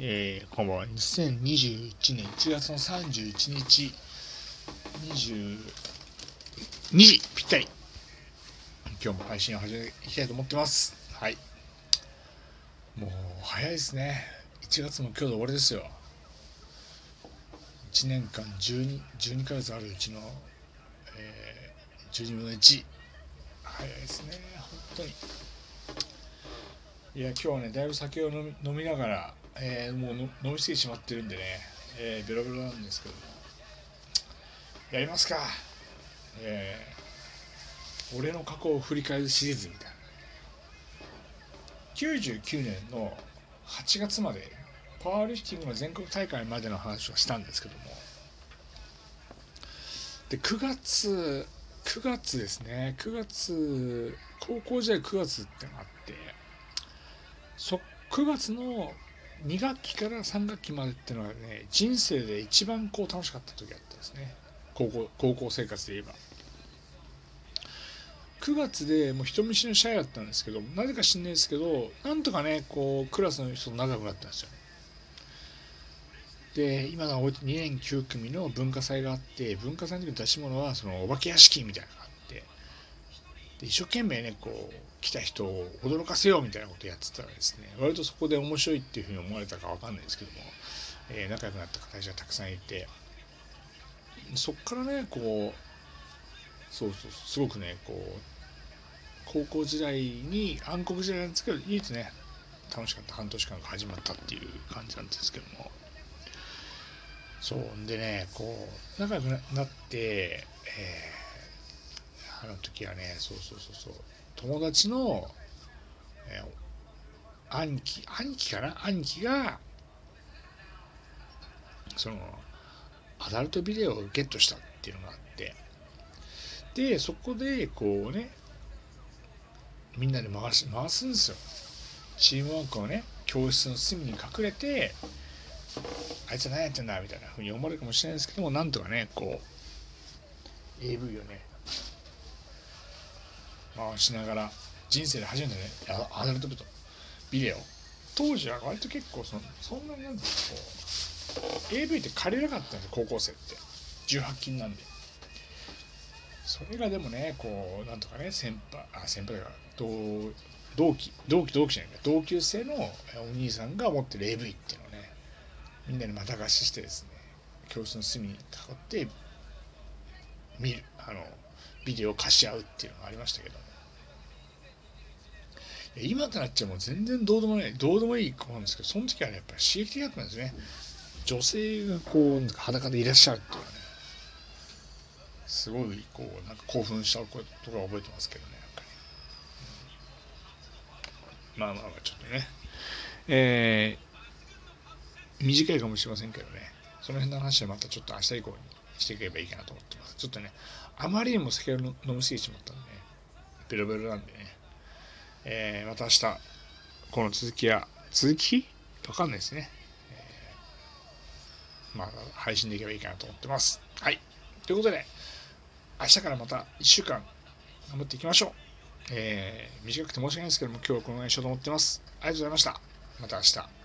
えー、こんばんは。2021年1月の31日、22時ぴったり。今日も配信を始めていきたいと思ってます。はい。もう早いですね。1月も今日で終わりですよ。1年間12、12ヶ月あるうちの、えー、12分の1。早いですね。本当に。いや、今日はね、だいぶ酒を飲み飲みながら、えー、もう飲みすぎてしまってるんでね、えー、ベロベロなんですけど、やりますか、えー、俺の過去を振り返るシリーズみたいな。99年の8月まで、パワーリフティングの全国大会までの話をしたんですけども、で、9月、9月ですね、9月、高校時代9月ってのがあって、そ9月の2学期から3学期までっていうのはね人生で一番こう楽しかった時だったんですね。高校高校生活で言えば。9月でもう人見知りのシャイだったんですけどなぜか知んないですけどなんとかねこうクラスの人と仲良くなったんですよ。で今の2年9組の文化祭があって文化祭の時の出し物はそのお化け屋敷みたいなのがあってで一生懸命ねこう来た人を驚かせようみたいなことをやってたらですね割とそこで面白いっていうふうに思われたか分かんないですけども、えー、仲良くなった方たちがたくさんいてそっからねこうそうそうすごくねこう高校時代に暗黒時代なんですけど唯一ね楽しかった半年間が始まったっていう感じなんですけども。そうでねこう仲良くなって、えー、あの時はねそうそうそうそう。友達の、えー、兄貴兄貴かな？兄貴がそのアダルトビデオをゲットしたっていうのがあって。でそこでこうねみんなで回し回すんですよ。チームワークをね教室の隅に隠れてあいつ何やってんだ？みたいなふうに思われるかもしれないですけどもなんとかねこう AV をね回しながら人生で初めてねアダルトビデオ。当時は割と結構そのそんなになんていうこう AV って借りなかったんです高校生って。18金なんで。それがでもねこうなんとかね先輩あ先輩だから同同期同期同期じゃないか。同級生のお兄さんが持ってる AV っていうのをねみんなでまた貸ししてですね教室の隅に囲って見る。あのビデオを貸し合うっていうのがありましたけど今となっちゃもう全然どうでもないどうでもいい子なんですけどその時はねやっぱり刺激的だったんですね。女性がこうなんか裸でいらっしゃるっていうのはねすごいこうなんか興奮したことが覚えてますけどねやっぱり、まあまあまあちょっとね。えー、短いかもしれませんけどね。その辺の話はまたちょっと明日以降にしていけばいいかなと思ってますちょっとねあまりにも酒を飲みすぎちまったんでねベロベロなんでねえー、また明日、この続きは、続き？わかんないですね。えー、まあ、配信できればいいかなと思ってます。はい。ということで、明日からまた1週間頑張っていきましょう。えー、短くて申し訳ないですけども、今日はこの辺にしようと思ってます。ありがとうございました。また明日。